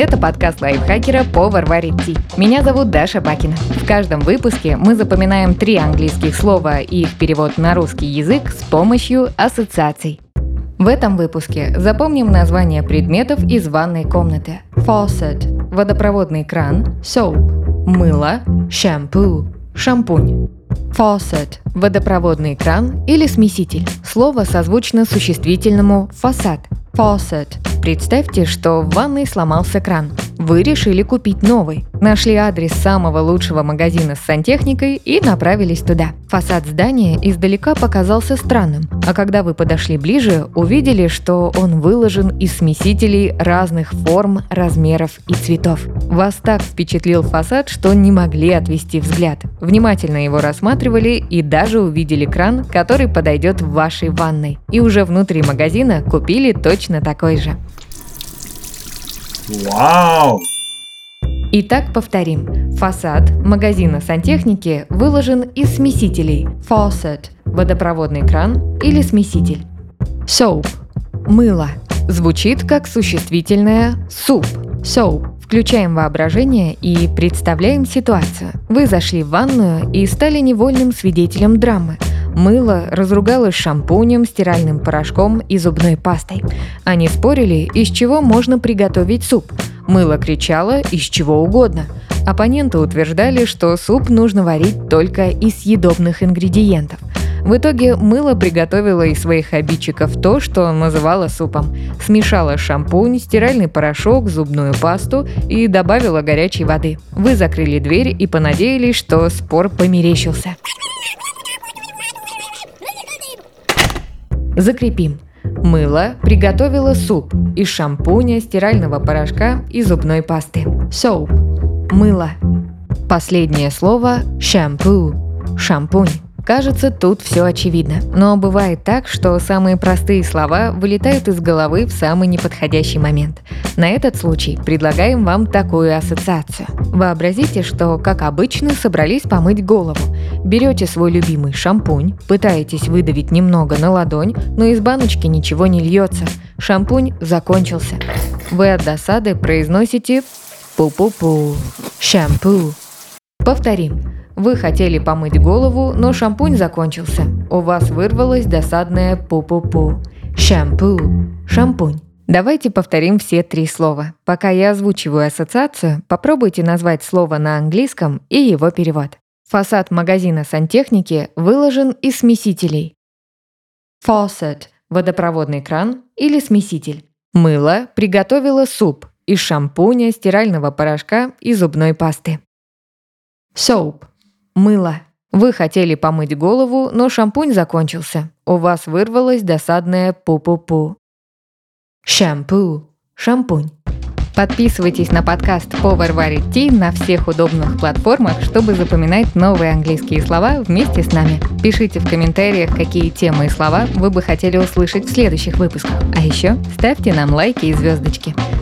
Это подкаст лайфхакера «Повар варит ти». Меня зовут Даша Бакина. В каждом выпуске мы запоминаем три английских слова и их перевод на русский язык с помощью ассоциаций. В этом выпуске запомним названия предметов из ванной комнаты. Faucet – водопроводный кран, soap – мыло, shampoo – шампунь. Faucet – водопроводный кран или смеситель. Слово созвучно существительному фасад. Faucet Представьте, что в ванной сломался кран. Вы решили купить новый. Нашли адрес самого лучшего магазина с сантехникой и направились туда. Фасад здания издалека показался странным, а когда вы подошли ближе, увидели, что он выложен из смесителей разных форм, размеров и цветов. Вас так впечатлил фасад, что не могли отвести взгляд. Внимательно его рассматривали и даже увидели кран, который подойдет в вашей ванной. И уже внутри магазина купили точно такой же. Вау! Итак, повторим. Фасад магазина сантехники выложен из смесителей faucet – водопроводный кран или смеситель. Soap – мыло. Звучит как существительное суп. Soap. Включаем воображение и представляем ситуацию. Вы зашли в ванную и стали невольным свидетелем драмы – Мыло разругалось шампунем, стиральным порошком и зубной пастой. Они спорили, из чего можно приготовить суп. Мыло кричало из чего угодно. Оппоненты утверждали, что суп нужно варить только из съедобных ингредиентов. В итоге мыло приготовило из своих обидчиков то, что называла супом. Смешала шампунь, стиральный порошок, зубную пасту и добавила горячей воды. Вы закрыли дверь и понадеялись, что спор померещился. Закрепим. Мыло приготовило суп из шампуня, стирального порошка и зубной пасты. Soap – мыло. Последнее слово – shampoo – шампунь. Кажется, тут все очевидно. Но бывает так, что самые простые слова вылетают из головы в самый неподходящий момент. На этот случай предлагаем вам такую ассоциацию. Вообразите, что, как обычно, собрались помыть голову. Берете свой любимый шампунь, пытаетесь выдавить немного на ладонь, но из баночки ничего не льется. Шампунь закончился. Вы от досады произносите «пу-пу-пу», «шампу». Повторим. Вы хотели помыть голову, но шампунь закончился. У вас вырвалось досадное пу-пу-пу. Шампу. Шампунь. Давайте повторим все три слова. Пока я озвучиваю ассоциацию, попробуйте назвать слово на английском и его перевод. Фасад магазина сантехники выложен из смесителей. Faucet – водопроводный кран или смеситель. Мыло приготовило суп из шампуня, стирального порошка и зубной пасты. Soap Мыло. Вы хотели помыть голову, но шампунь закончился. У вас вырвалось досадное пу-пу-пу. Шампу. Шампунь. Подписывайтесь на подкаст «Повар варит ти» на всех удобных платформах, чтобы запоминать новые английские слова вместе с нами. Пишите в комментариях, какие темы и слова вы бы хотели услышать в следующих выпусках. А еще ставьте нам лайки и звездочки.